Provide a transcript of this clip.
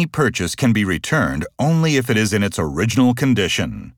Any purchase can be returned only if it is in its original condition.